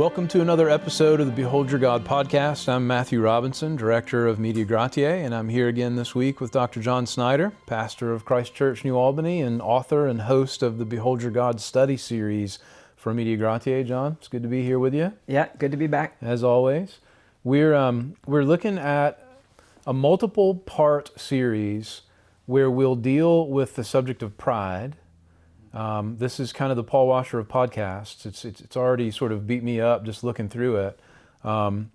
Welcome to another episode of the Behold Your God podcast. I'm Matthew Robinson, Director of Media Gratiae, and I'm here again this week with Dr. John Snyder, pastor of Christ Church New Albany and author and host of the Behold Your God study series for Media Gratiae. John, it's good to be here with you. Yeah, good to be back. As always. We're, um, we're looking at a multiple part series where we'll deal with the subject of pride um, this is kind of the Paul Washer of podcasts. It's, it's, it's, already sort of beat me up just looking through it. Um,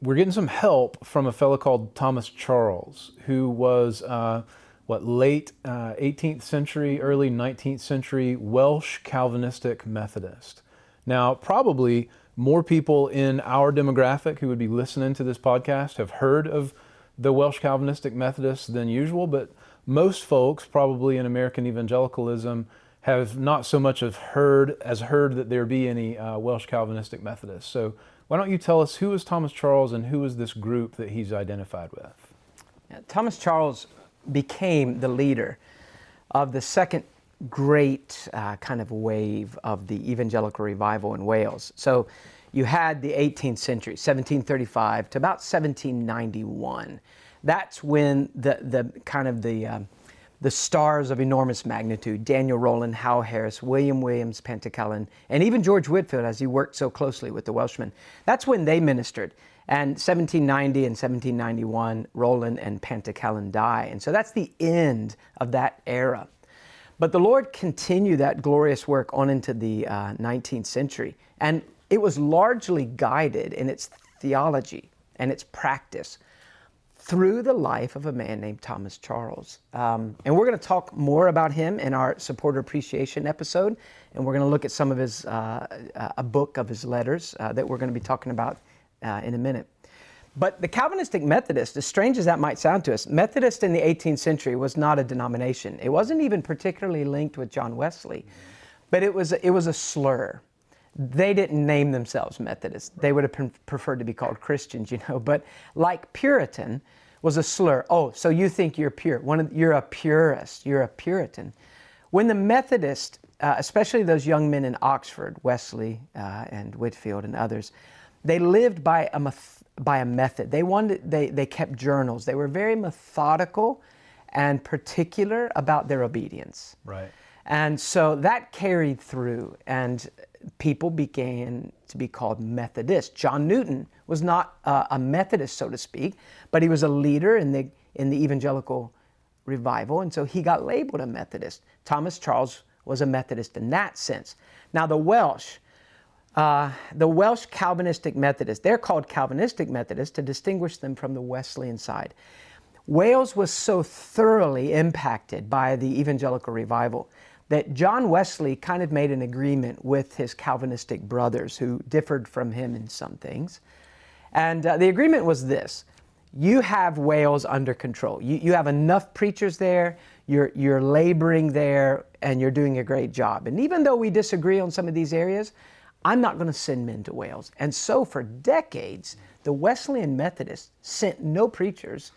we're getting some help from a fellow called Thomas Charles, who was uh, what late uh, 18th century, early 19th century Welsh Calvinistic Methodist. Now, probably more people in our demographic who would be listening to this podcast have heard of the Welsh Calvinistic Methodists than usual, but most folks, probably in American evangelicalism, have not so much as heard as heard that there be any uh, Welsh Calvinistic Methodists. So why don't you tell us who is Thomas Charles and who is this group that he's identified with? Thomas Charles became the leader of the second great uh, kind of wave of the evangelical revival in Wales. So you had the 18th century, 1735 to about 1791. That's when the, the kind of the um, the stars of enormous magnitude Daniel Rowland, Howell Harris, William Williams Pantycelyn, and even George Whitefield as he worked so closely with the Welshmen. That's when they ministered. And 1790 and 1791, Rowland and Pantycelyn die. And so that's the end of that era. But the Lord continued that glorious work on into the uh, 19th century. And it was largely guided in its theology and its practice through the life of a man named Thomas Charles. Um, and we're going to talk more about him in our supporter appreciation episode. And we're going to look at some of his, uh, a book of his letters uh, that we're going to be talking about uh, in a minute. But the Calvinistic Methodist, as strange as that might sound to us, Methodist in the 18th century was not a denomination. It wasn't even particularly linked with John Wesley, but it was, it was a slur they didn't name themselves Methodists. They would have preferred to be called Christians, you know. But like Puritan was a slur. Oh, so you think you're pure? One of, you're a purist. You're a Puritan. When the Methodists, uh, especially those young men in Oxford, Wesley uh, and Whitefield and others, they lived by a by a method. They wanted they they kept journals. They were very methodical and particular about their obedience. Right. And so that carried through, and people began to be called Methodists. John Newton was not uh, a Methodist, so to speak, but he was a leader in the, in the evangelical revival, and so he got labeled a Methodist. Thomas Charles was a Methodist in that sense. Now, the Welsh, uh, the Welsh Calvinistic Methodists, they're called Calvinistic Methodists to distinguish them from the Wesleyan side. Wales was so thoroughly impacted by the evangelical revival that John Wesley kind of made an agreement with his Calvinistic brothers who differed from him in some things. And uh, the agreement was this you have Wales under control. You, you have enough preachers there, you're, you're laboring there, and you're doing a great job. And even though we disagree on some of these areas, I'm not going to send men to Wales. And so for decades, the Wesleyan Methodists sent no preachers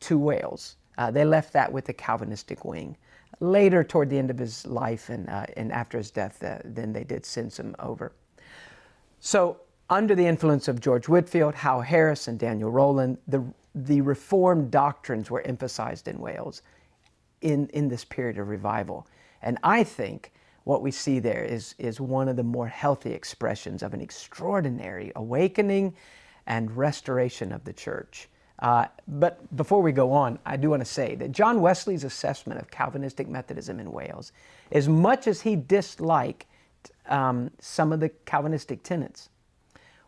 to Wales. Uh, they left that with the Calvinistic wing later toward the end of his life and, uh, and after his death, uh, then they did send him over. So, under the influence of George Whitefield, Howell Harris, and Daniel Rowland, the, the Reformed doctrines were emphasized in Wales in, in this period of revival. And I think what we see there is, is one of the more healthy expressions of an extraordinary awakening and restoration of the church. Uh, but before we go on, I do want to say that John Wesley's assessment of Calvinistic Methodism in Wales, as much as he disliked um, some of the Calvinistic tenets,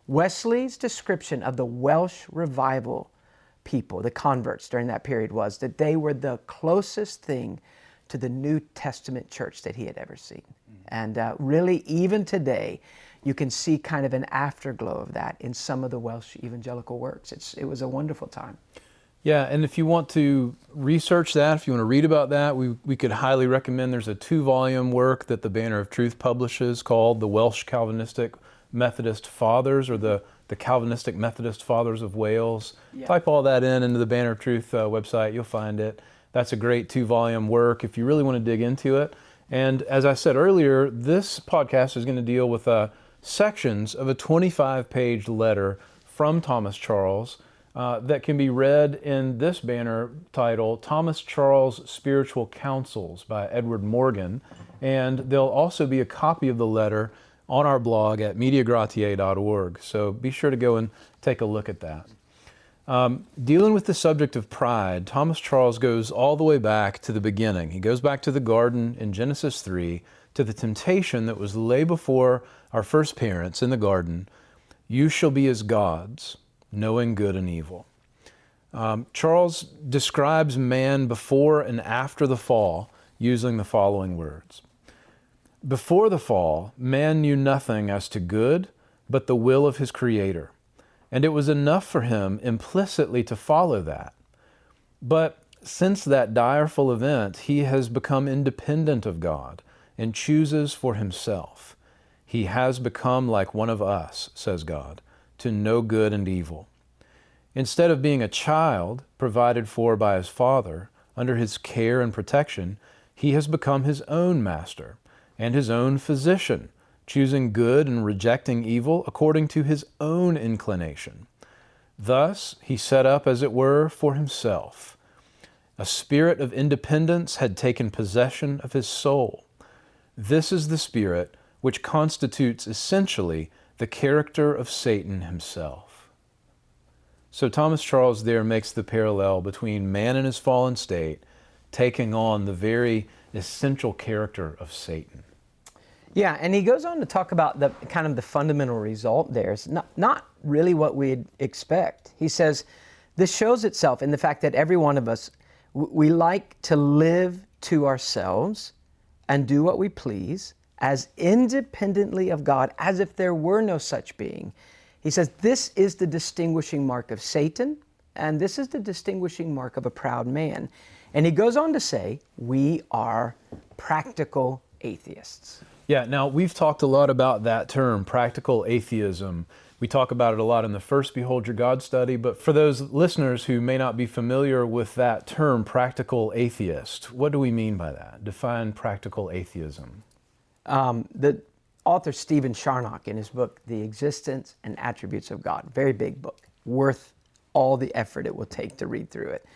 Wesley's description of the Welsh revival people, the converts during that period, was that they were the closest thing to the New Testament church that he had ever seen. Mm-hmm. And uh, really, even today, you can see kind of an afterglow of that in some of the Welsh evangelical works. It's, it was a wonderful time. Yeah, and if you want to research that, if you want to read about that, we, we could highly recommend there's a two volume work that the Banner of Truth publishes called The Welsh Calvinistic Methodist Fathers or the, the Calvinistic Methodist Fathers of Wales. Yeah. Type all that in into the Banner of Truth uh, website, you'll find it. That's a great two volume work if you really want to dig into it. And as I said earlier, this podcast is going to deal with uh, sections of a 25 page letter from Thomas Charles uh, that can be read in this banner title Thomas Charles Spiritual Counsels by Edward Morgan. And there'll also be a copy of the letter on our blog at mediagratiae.org. So be sure to go and take a look at that. Um, dealing with the subject of pride, Thomas Charles goes all the way back to the beginning. He goes back to the garden in Genesis 3 to the temptation that was lay before our first parents in the garden You shall be as gods, knowing good and evil. Um, Charles describes man before and after the fall using the following words Before the fall, man knew nothing as to good but the will of his Creator and it was enough for him implicitly to follow that. But since that direful event, he has become independent of God and chooses for himself. He has become like one of us, says God, to know good and evil. Instead of being a child provided for by his father, under his care and protection, he has become his own master and his own physician choosing good and rejecting evil according to his own inclination. Thus, he set up, as it were, for himself. A spirit of independence had taken possession of his soul. This is the spirit which constitutes essentially the character of Satan himself. So, Thomas Charles there makes the parallel between man in his fallen state taking on the very essential character of Satan. Yeah, and he goes on to talk about the kind of the fundamental result there. It's not, not really what we'd expect. He says, this shows itself in the fact that every one of us, we like to live to ourselves and do what we please as independently of God as if there were no such being. He says, this is the distinguishing mark of Satan, and this is the distinguishing mark of a proud man. And he goes on to say, we are practical atheists. Yeah, now we've talked a lot about that term, practical atheism. We talk about it a lot in the first Behold Your God study, but for those listeners who may not be familiar with that term, practical atheist, what do we mean by that? Define practical atheism. Um, the author Stephen Charnock, in his book, The Existence and Attributes of God, very big book, worth all the effort it will take to read through it.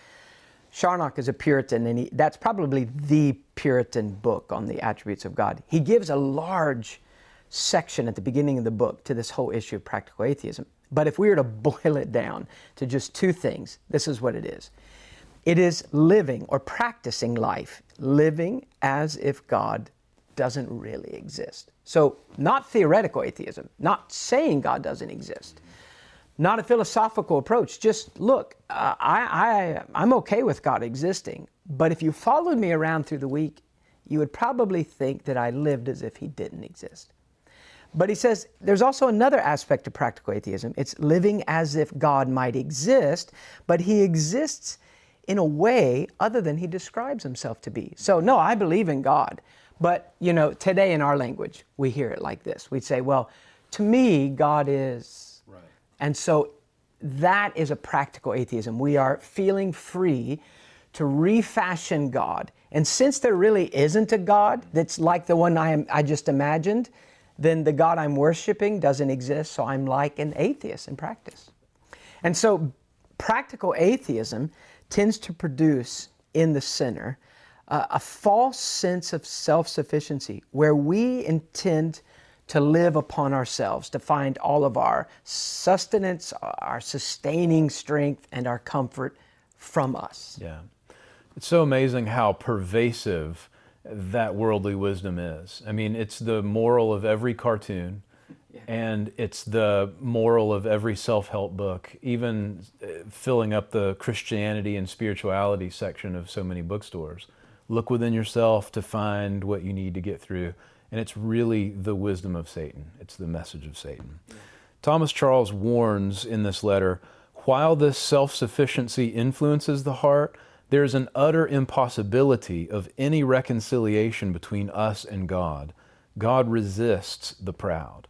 Charnock is a Puritan, and he, that's probably the Puritan book on the attributes of God. He gives a large section at the beginning of the book to this whole issue of practical atheism. But if we were to boil it down to just two things, this is what it is it is living or practicing life, living as if God doesn't really exist. So, not theoretical atheism, not saying God doesn't exist not a philosophical approach. Just look, uh, I, I, I'm okay with God existing, but if you followed me around through the week, you would probably think that I lived as if He didn't exist. But he says there's also another aspect of practical atheism. It's living as if God might exist, but He exists in a way other than He describes Himself to be. So, no, I believe in God. But, you know, today in our language, we hear it like this. We'd say, well, to me, God is and so that is a practical atheism. We are feeling free to refashion God. And since there really isn't a God that's like the one I, am, I just imagined, then the God I'm worshiping doesn't exist, so I'm like an atheist in practice. And so practical atheism tends to produce in the sinner uh, a false sense of self sufficiency where we intend to live upon ourselves, to find all of our sustenance, our sustaining strength, and our comfort from us. Yeah. It's so amazing how pervasive that worldly wisdom is. I mean, it's the moral of every cartoon. Yeah. And it's the moral of every self help book, even uh, filling up the Christianity and spirituality section of so many bookstores. Look within yourself to find what you need to get through. And it's really the wisdom of Satan, it's the message of Satan. Thomas Charles warns in this letter while this self sufficiency influences the heart, there's an utter impossibility of any reconciliation between us and God. God resists the proud.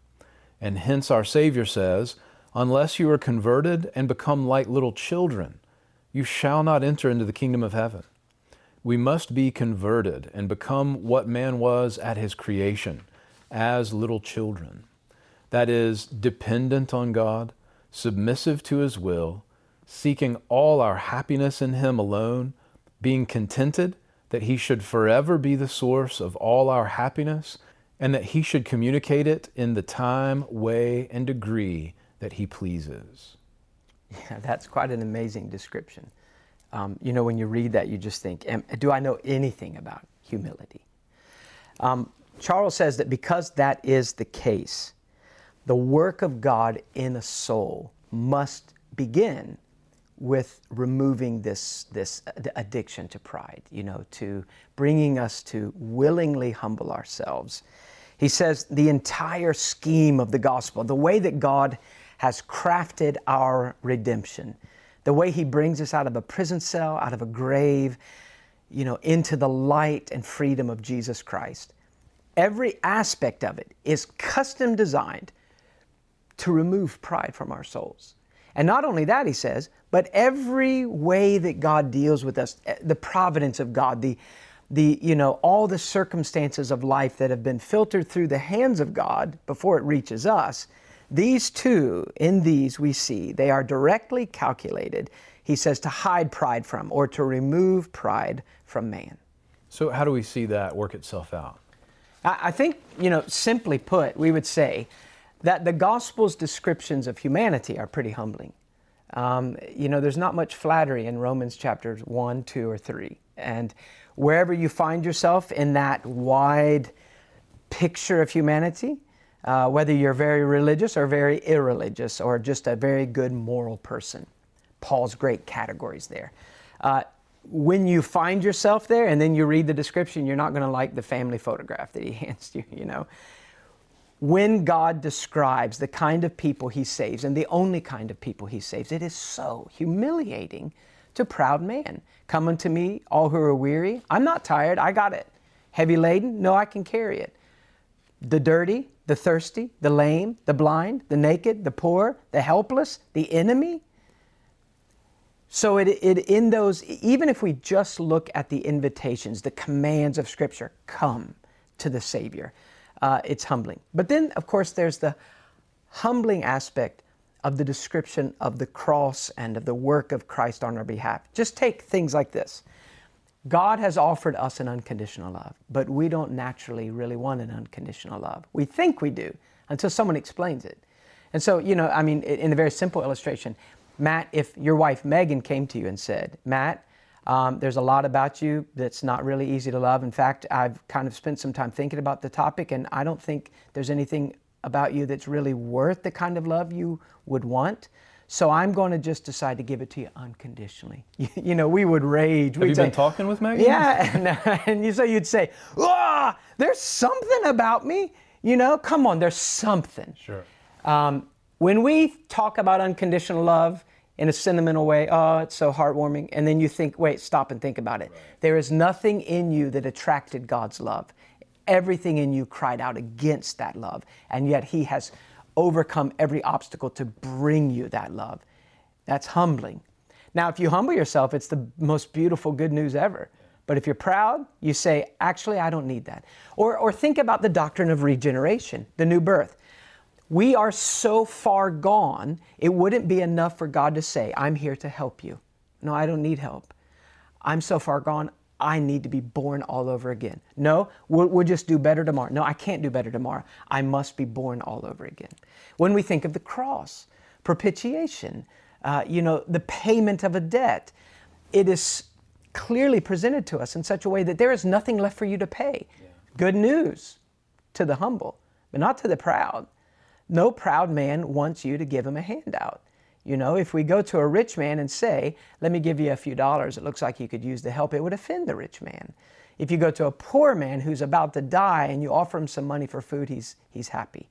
And hence our Savior says, Unless you are converted and become like little children, you shall not enter into the kingdom of heaven. We must be converted and become what man was at his creation, as little children. that is, dependent on God, submissive to His will, seeking all our happiness in Him alone, being contented that He should forever be the source of all our happiness, and that He should communicate it in the time, way, and degree that He pleases. Yeah, that's quite an amazing description. Um, you know, when you read that, you just think, do I know anything about humility? Um, Charles says that because that is the case, the work of God in a soul must begin with removing this, this addiction to pride, you know, to bringing us to willingly humble ourselves. He says the entire scheme of the gospel, the way that God has crafted our redemption, the way He brings us out of a prison cell, out of a grave, you know, into the light and freedom of Jesus Christ. Every aspect of it is custom designed to remove pride from our souls. And not only that, he says, but every way that God deals with us, eh, the providence of God, the, the, you know, all the circumstances of life that have been filtered through the hands of God before it reaches us, these two, in these we see, they are directly calculated, he says, to hide pride from or to remove pride from man. So, how do we see that work itself out? I think, you know, simply put, we would say that the gospel's descriptions of humanity are pretty humbling. Um, you know, there's not much flattery in Romans chapters 1, 2, or 3. And wherever you find yourself in that wide picture of humanity, uh, whether you're very religious or very irreligious or just a very good moral person, Paul's great categories there. Uh, when you find yourself there and then you read the description, you're not going to like the family photograph that he hands you, you know when God describes the kind of people he saves and the only kind of people he saves, it is so humiliating to proud man. Come unto me, all who are weary. I'm not tired, I got it. Heavy laden? No, I can carry it. The dirty, the thirsty, the lame, the blind, the naked, the poor, the helpless, the enemy. So it, it in those, even if we just look at the invitations, the commands of Scripture, come to the Savior uh, it's humbling. But then, of course, there's the humbling aspect of the description of the cross and of the work of Christ on our behalf. Just take things like this God has offered us an unconditional love, but we don't naturally really want an unconditional love. We think we do until someone explains it. And so, you know, I mean, in a very simple illustration, Matt, if your wife Megan came to you and said, Matt, um, there's a lot about you that's not really easy to love. In fact, I've kind of spent some time thinking about the topic, and I don't think there's anything about you that's really worth the kind of love you would want. So I'm going to just decide to give it to you unconditionally. You, you know, we would rage. Have We'd you say, been talking with Megan? Yeah, and, and you, so you'd say, "Ah, there's something about me." You know, come on, there's something. Sure. Um, when we talk about unconditional love, in a sentimental way, oh, it's so heartwarming. And then you think, wait, stop and think about it. Right. There is nothing in you that attracted God's love. Everything in you cried out against that love. And yet He has overcome every obstacle to bring you that love. That's humbling. Now, if you humble yourself, it's the most beautiful good news ever. But if you're proud, you say, actually, I don't need that. Or, or think about the doctrine of regeneration, the new birth. We are so far gone, it wouldn't be enough for God to say, I'm here to help you. No, I don't need help. I'm so far gone, I need to be born all over again. No, we'll, we'll, just do better tomorrow. No, I can't do better tomorrow. I must be born all over again. When we think of the cross, propitiation, uh, you know, the payment of a debt, it is clearly presented to us in such a way that there is nothing left for you to pay. Yeah. Good news to the humble, but not to the proud. No proud man wants you to give him a handout. You know, if we go to a rich man and say, Let me give you a few dollars, it looks like you could use the help, it would offend the rich man. If you go to a poor man who's about to die and you offer him some money for food, he's, he's happy.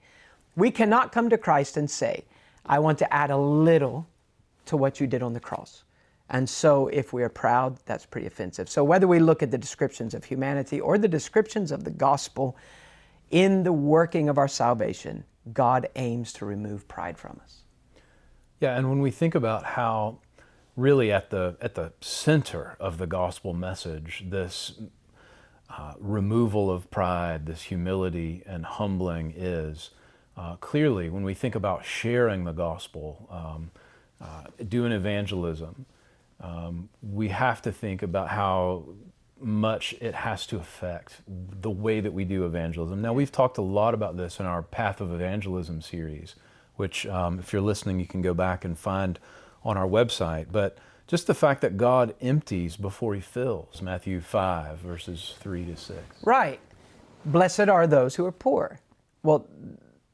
We cannot come to Christ and say, I want to add a little to what you did on the cross. And so, if we are proud, that's pretty offensive. So, whether we look at the descriptions of humanity or the descriptions of the gospel in the working of our salvation, God aims to remove pride from us. Yeah, and when we think about how really at the at the center of the gospel message, this uh, removal of pride, this humility and humbling is, uh, clearly when we think about sharing the gospel, um, uh, doing evangelism, um, we have to think about how much it has to affect the way that we do evangelism. Now, we've talked a lot about this in our Path of Evangelism series, which, um, if you're listening, you can go back and find on our website. But just the fact that God empties before he fills, Matthew 5, verses 3 to 6. Right. Blessed are those who are poor. Well,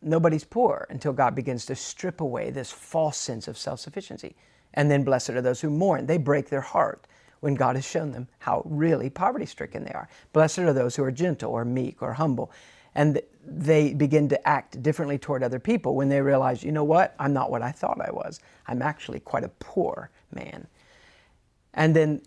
nobody's poor until God begins to strip away this false sense of self sufficiency. And then blessed are those who mourn. They break their heart when God has shown them how really poverty stricken they are. Blessed are those who are gentle or meek or humble. And they begin to act differently toward other people when they realize, you know what, I'm not what I thought I was. I'm actually quite a poor man. And then,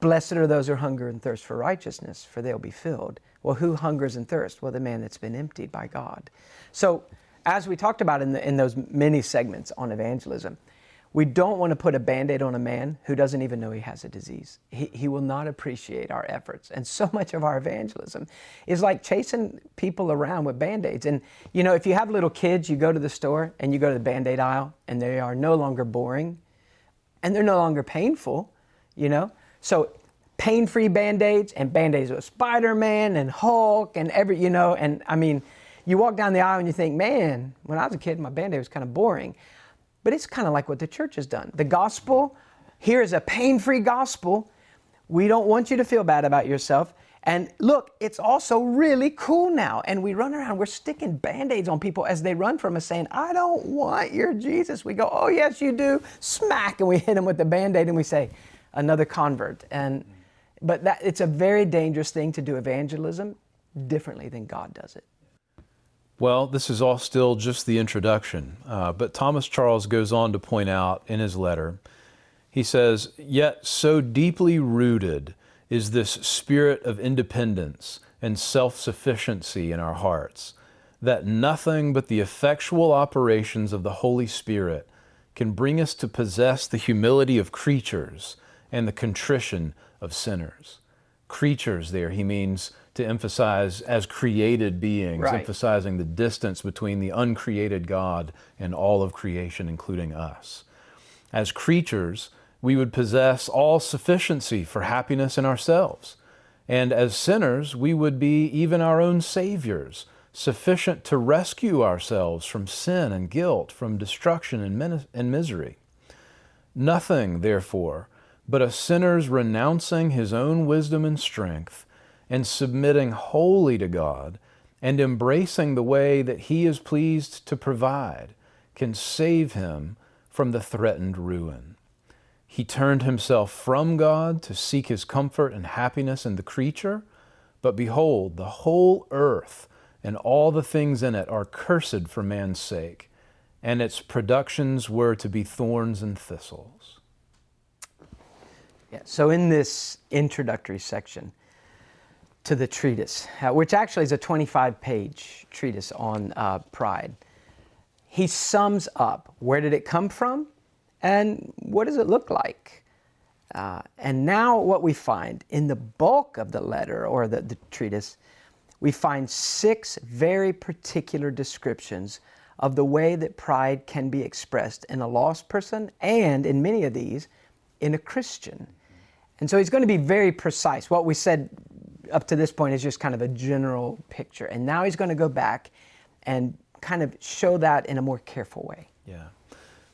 blessed are those who hunger and thirst for righteousness, for they'll be filled. Well, who hungers and thirsts? Well, the man that's been emptied by God. So, as we talked about in, the, in those many segments on evangelism, we don't want to put a band aid on a man who doesn't even know he has a disease. He, he will not appreciate our efforts. And so much of our evangelism is like chasing people around with band aids. And, you know, if you have little kids, you go to the store and you go to the band aid aisle, and they are no longer boring and they're no longer painful, you know? So, pain free band aids and band aids with Spider Man and Hulk and every, you know, and I mean, you walk down the aisle and you think, man, when I was a kid, my band aid was kind of boring. But it's kind of like what the church has done. The gospel, here is a pain free gospel. We don't want you to feel bad about yourself. And look, it's also really cool now. And we run around, we're sticking band aids on people as they run from us saying, I don't want your Jesus. We go, Oh, yes, you do. Smack. And we hit them with the band aid and we say, Another convert. And but that it's a very dangerous thing to do evangelism differently than God does it. Well, this is all still just the introduction, uh, but Thomas Charles goes on to point out in his letter, he says, Yet so deeply rooted is this spirit of independence and self sufficiency in our hearts that nothing but the effectual operations of the Holy Spirit can bring us to possess the humility of creatures and the contrition of sinners. Creatures, there, he means to emphasize as created beings, right. emphasizing the distance between the uncreated God and all of creation, including us. As creatures, we would possess all sufficiency for happiness in ourselves. And as sinners, we would be even our own saviors, sufficient to rescue ourselves from sin and guilt, from destruction and, and misery. Nothing, therefore, but a sinner's renouncing his own wisdom and strength and submitting wholly to God and embracing the way that He is pleased to provide can save him from the threatened ruin. He turned himself from God to seek his comfort and happiness in the creature, but behold, the whole earth and all the things in it are cursed for man's sake, and its productions were to be thorns and thistles. Yeah, so in this introductory section, to the treatise, uh, which actually is a 25 page treatise on uh, pride. He sums up where did it come from and what does it look like? Uh, and now, what we find in the bulk of the letter or the, the treatise, we find six very particular descriptions of the way that pride can be expressed in a lost person and, in many of these, in a Christian. And so he's going to be very precise. What we said up to this point is just kind of a general picture. And now he's going to go back and kind of show that in a more careful way. Yeah.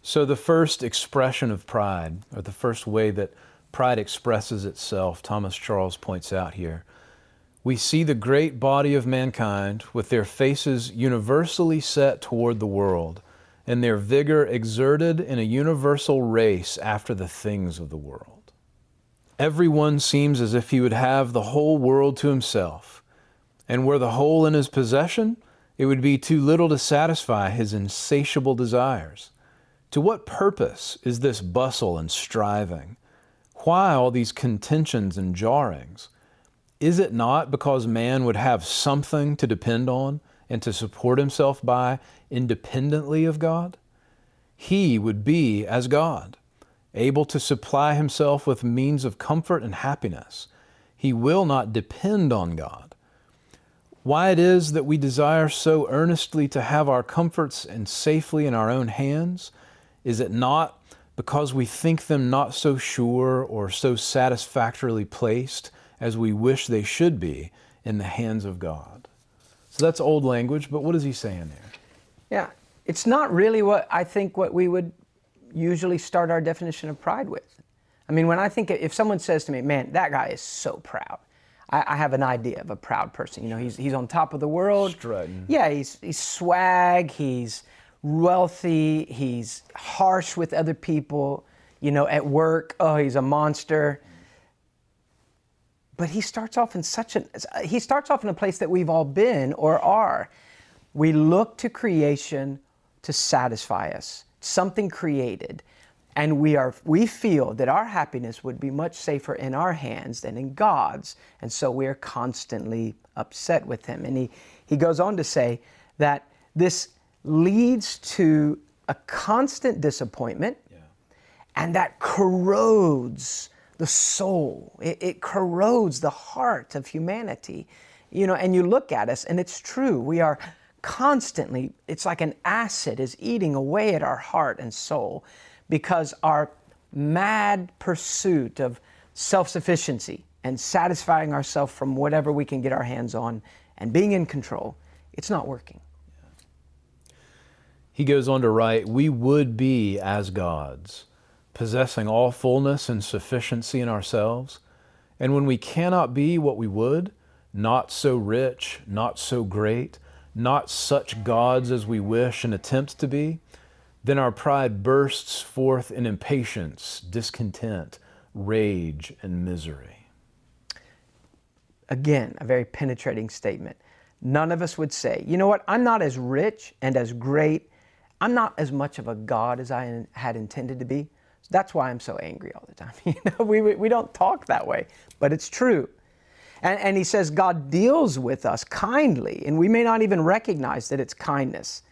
So the first expression of pride, or the first way that pride expresses itself, Thomas Charles points out here. We see the great body of mankind with their faces universally set toward the world and their vigor exerted in a universal race after the things of the world. Everyone seems as if he would have the whole world to himself, and were the whole in his possession, it would be too little to satisfy his insatiable desires. To what purpose is this bustle and striving? Why all these contentions and jarrings? Is it not because man would have something to depend on and to support himself by independently of God? He would be as God able to supply himself with means of comfort and happiness. He will not depend on God. why it is that we desire so earnestly to have our comforts and safely in our own hands? Is it not because we think them not so sure or so satisfactorily placed as we wish they should be in the hands of God? So that's old language, but what is he saying there? Yeah, it's not really what I think what we would usually start our definition of pride with. I mean, when I think if someone says to me, "Man, that guy is so proud," I, I have an idea of a proud person. You know, he's he's on top of the world. Strutting. Yeah, he's he's swag. He's wealthy. He's harsh with other people. You know, at work, oh, he's a monster. But he starts off in such an he starts off in a place that we've all been or are. We look to creation to satisfy us, something created and we are we feel that our happiness would be much safer in our hands than in God's and so we are constantly upset with him. And he he goes on to say that this leads to a constant disappointment Yeah. and that corrodes the soul. It, it corrodes the heart of humanity. You know and you look at us and it's true. We are constantly it's like an acid is eating away at our heart and soul because our mad pursuit of self-sufficiency and satisfying ourselves from whatever we can get our hands on and being in control it's not working He goes on to write, We would be as gods, possessing all fullness and sufficiency in ourselves. And when we cannot be what we would, not so rich, not so great, not such gods as we wish and attempt to be, then our pride bursts forth in impatience, discontent, rage, and misery. again, a very penetrating statement. None of us would say, you know what, I'm not as rich and as great, I'm not as much of a God as I had intended to be. That's why I'm so angry all the time. You know, we, we don't talk that way, but it's true. And, and he says God deals with us kindly, and we may not even recognize that it's kindness.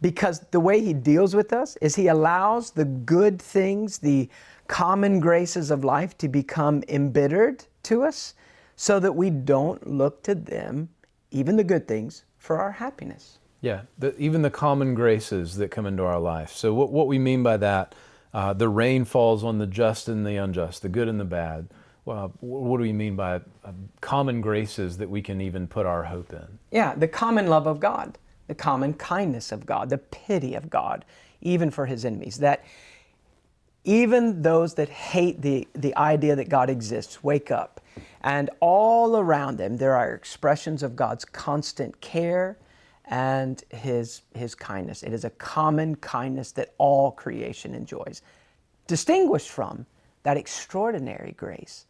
Because the way he deals with us is he allows the good things, the common graces of life to become embittered to us so that we don't look to them, even the good things, for our happiness. Yeah, the, even the common graces that come into our life. So, what, what we mean by that, uh, the rain falls on the just and the unjust, the good and the bad. Well, what do we mean by uh, common graces that we can even put our hope in? Yeah, the common love of God, the common kindness of God, the pity of God, even for his enemies. That even those that hate the, the idea that God exists wake up. And all around them, there are expressions of God's constant care and his, his kindness. It is a common kindness that all creation enjoys, distinguished from that extraordinary grace,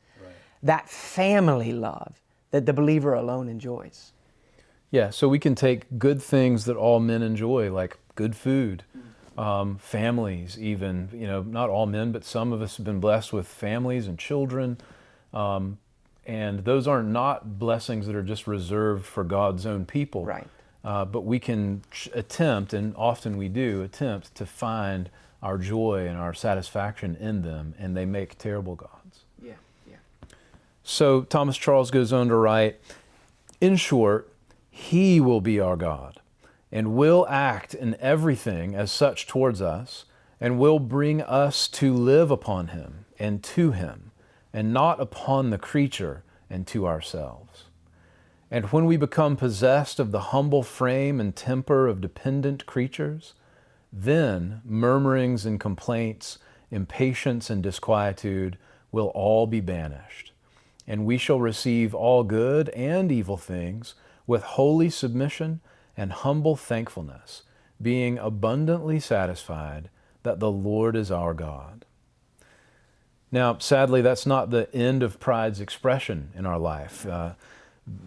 that family love that the believer alone enjoys. Yeah, so we can take good things that all men enjoy, like good food, um, families, even. You know, not all men, but some of us have been blessed with families and children. Um, and those are not blessings that are just reserved for God's own people. Right. Uh, but we can attempt, and often we do, attempt to find our joy and our satisfaction in them, and they make terrible gods. So Thomas Charles goes on to write In short, He will be our God and will act in everything as such towards us and will bring us to live upon Him and to Him and not upon the creature and to ourselves. And when we become possessed of the humble frame and temper of dependent creatures, then murmurings and complaints, impatience and disquietude will all be banished, and we shall receive all good and evil things with holy submission and humble thankfulness, being abundantly satisfied that the Lord is our God. Now, sadly, that's not the end of pride's expression in our life. Uh,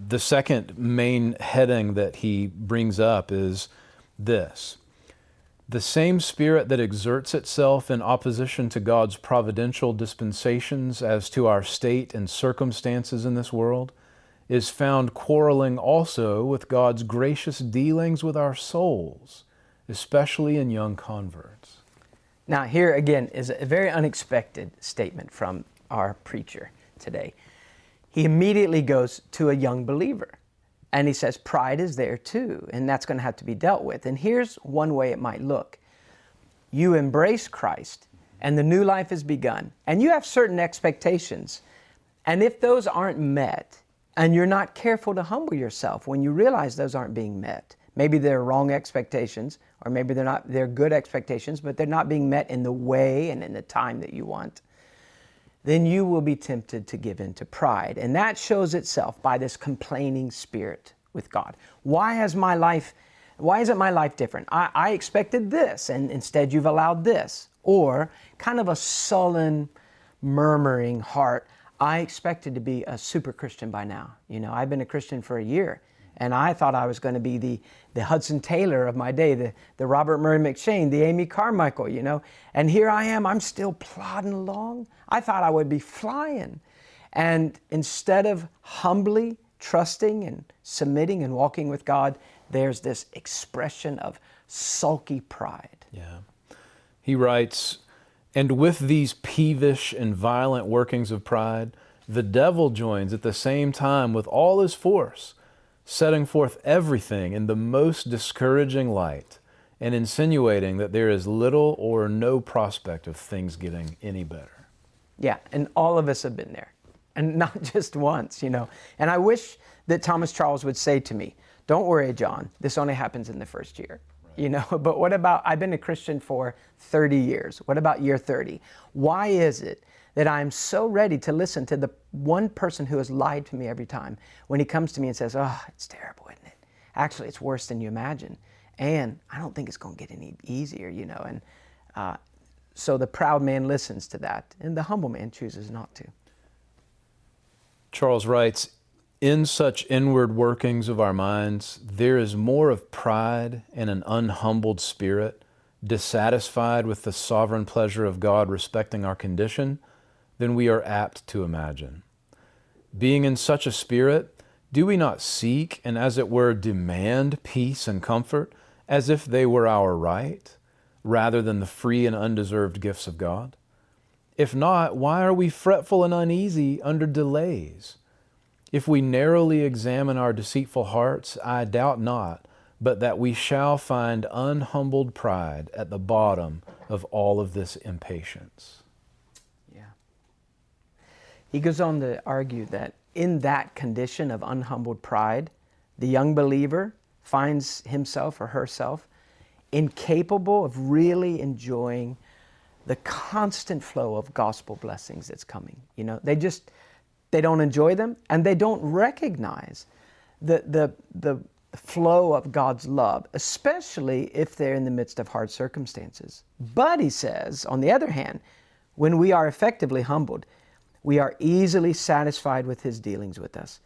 the second main heading that he brings up is this the same spirit that exerts itself in opposition to God's providential dispensations as to our state and circumstances in this world is found quarreling also with God's gracious dealings with our souls, especially in young converts. Now, here again is a very unexpected statement from our preacher today. He immediately goes to a young believer And he says pride is there too, and that's going to have to be dealt with. And here's one way it might look you embrace Christ, and the new life has begun, and you have certain expectations. And if those aren't met, and you're not careful to humble yourself when you realize those aren't being met, maybe they're wrong expectations, or maybe they're not they're good expectations, but they're not being met in the way and in the time that you want then you will be tempted to give in to pride. And that shows itself by this complaining spirit with God. Why has my life, why isn't my life different? I, I expected this, and instead you've allowed this. Or kind of a sullen, murmuring heart. I expected to be a super Christian by now. You know, I've been a Christian for a year. And I thought I was going to be the, the Hudson Taylor of my day, the, the Robert Murray M'Cheyne, the Amy Carmichael, you know. And here I am, I'm still plodding along. I thought I would be flying. And instead of humbly trusting and submitting and walking with God, there's this expression of sulky pride. Yeah. He writes, and with these peevish and violent workings of pride, the devil joins at the same time with all his force setting forth everything in the most discouraging light and insinuating that there is little or no prospect of things getting any better. Yeah, and all of us have been there, and not just once, you know. And I wish that Thomas Charles would say to me, Don't worry, John, this only happens in the first year. Right. You know, but what about, I've been a Christian for 30 years. What about year 30? Why is it that I'm so ready to listen to the one person who has lied to me every time when he comes to me and says, Oh, it's terrible, isn't it? Actually, it's worse than you imagine. And I don't think it's going to get any easier, you know. And uh, so the proud man listens to that, and the humble man chooses not to. Charles writes, in such inward workings of our minds, there is more of pride and an unhumbled spirit, dissatisfied with the sovereign pleasure of God respecting our condition than we are apt to imagine. Being in such a spirit, do we not seek and, as it were, demand peace and comfort as if they were our right, rather than the free and undeserved gifts of God? If not, why are we fretful and uneasy under delays? If we narrowly examine our deceitful hearts, I doubt not but that we shall find unhumbled pride at the bottom of all of this impatience. He goes on to argue that in that condition of unhumbled pride, the young believer finds himself or herself incapable of really enjoying the constant flow of gospel blessings that's coming. You know, they just they don't enjoy them and they don't recognize the the the flow of God's love, especially if they're in the midst of hard circumstances. But he says, on the other hand, when we are effectively humbled, we are easily satisfied with his dealings with us.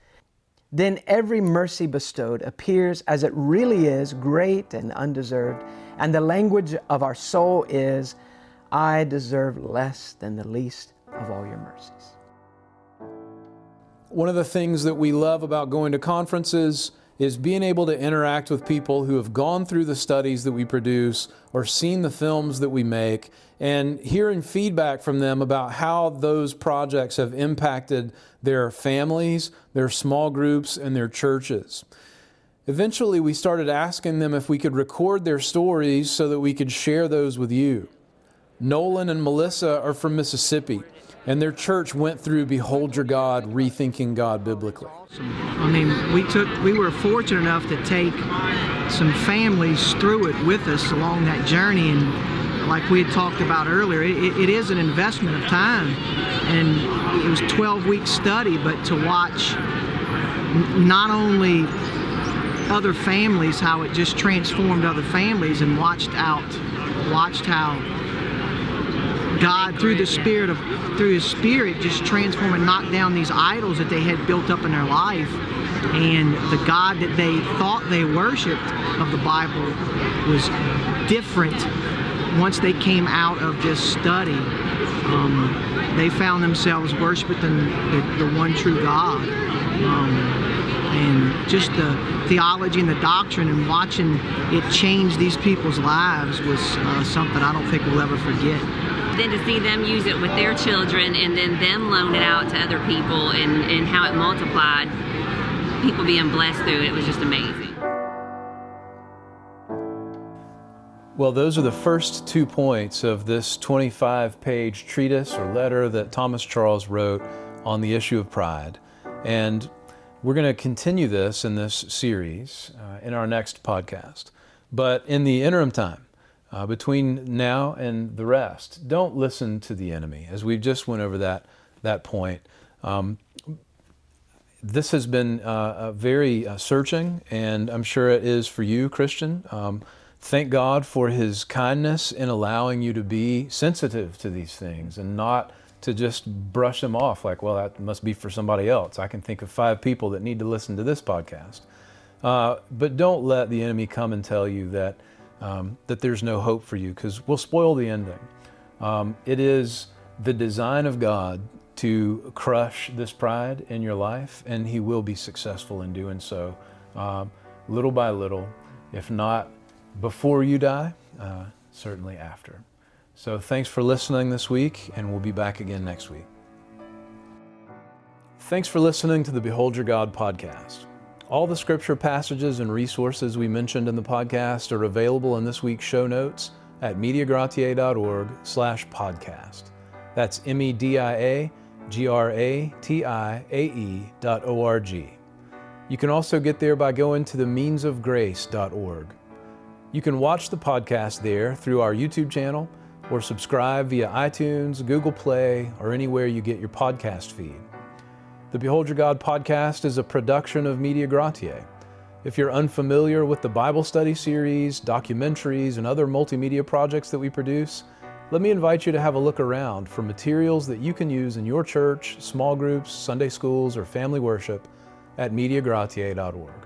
Then every mercy bestowed appears as it really is, great and undeserved, and the language of our soul is, I deserve less than the least of all your mercies. One of the things that we love about going to conferences is being able to interact with people who have gone through the studies that we produce or seen the films that we make and hearing feedback from them about how those projects have impacted their families, their small groups, and their churches. Eventually, we started asking them if we could record their stories so that we could share those with you. Nolan and Melissa are from Mississippi and their church went through Behold Your God, rethinking God biblically. I mean, we took, we were fortunate enough to take some families through it with us along that journey, and like we had talked about earlier, it, it is an investment of time, and it was 12 week study, but to watch not only other families, how it just transformed other families, and watched out, watched how God through the spirit of through his spirit just transform and knock down these idols that they had built up in their life and the God that they thought they worshiped of the Bible was different once they came out of this study. Um, they found themselves worshiping the, the, the one true God. Um, and just the theology and the doctrine and watching it change these people's lives was uh, something I don't think we'll ever forget then to see them use it with their children and then them loan it out to other people and, and how it multiplied people being blessed through it was just amazing. Well, those are the first two points of this 25 page treatise or letter that Thomas Charles wrote on the issue of pride. And we're going to continue this in this series uh, in our next podcast. But in the interim time, uh, between now and the rest, don't listen to the enemy. As we've just went over that, that point, um, this has been uh, very uh, searching, and I'm sure it is for you, Christian. Um, thank God for His kindness in allowing you to be sensitive to these things and not to just brush them off like, well, that must be for somebody else. I can think of five people that need to listen to this podcast. Uh, but don't let the enemy come and tell you that um, that there's no hope for you because we'll spoil the ending. Um, it is the design of God to crush this pride in your life, and He will be successful in doing so, um, little by little, if not before you die, uh, certainly after. So thanks for listening this week, and we'll be back again next week. Thanks for listening to the Behold Your God podcast. All the scripture passages and resources we mentioned in the podcast are available in this week's show notes at mediagratiae.org slash podcast. That's M-E-D-I-A-G-R-A-T-I-A-E dot O-R-G. You can also get there by going to the meansofgrace.org. You can watch the podcast there through our YouTube channel or subscribe via iTunes, Google Play, or anywhere you get your podcast feed. The Behold Your God podcast is a production of Media Gratiae. If you're unfamiliar with the Bible study series, documentaries, and other multimedia projects that we produce, let me invite you to have a look around for materials that you can use in your church, small groups, Sunday schools, or family worship at MediaGratiae.org.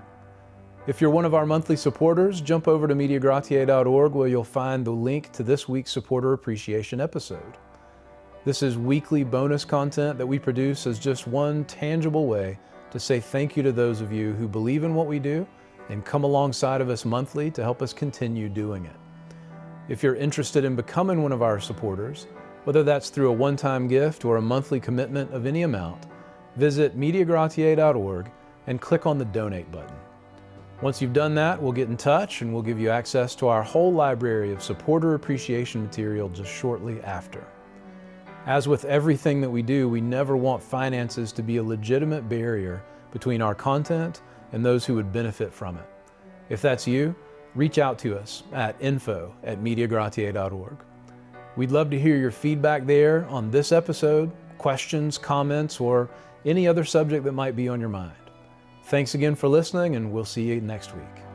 If you're one of our monthly supporters, jump over to MediaGratiae.org where you'll find the link to this week's Supporter Appreciation episode. This is weekly bonus content that we produce as just one tangible way to say thank you to those of you who believe in what we do and come alongside of us monthly to help us continue doing it. If you're interested in becoming one of our supporters, whether that's through a one time gift or a monthly commitment of any amount, visit MediaGratiae.org and click on the donate button. Once you've done that, we'll get in touch and we'll give you access to our whole library of supporter appreciation material just shortly after. As with everything that we do, we never want finances to be a legitimate barrier between our content and those who would benefit from it. If that's you, reach out to us at info at mediagratiae.org. We'd love to hear your feedback there on this episode, questions, comments, or any other subject that might be on your mind. Thanks again for listening, and we'll see you next week.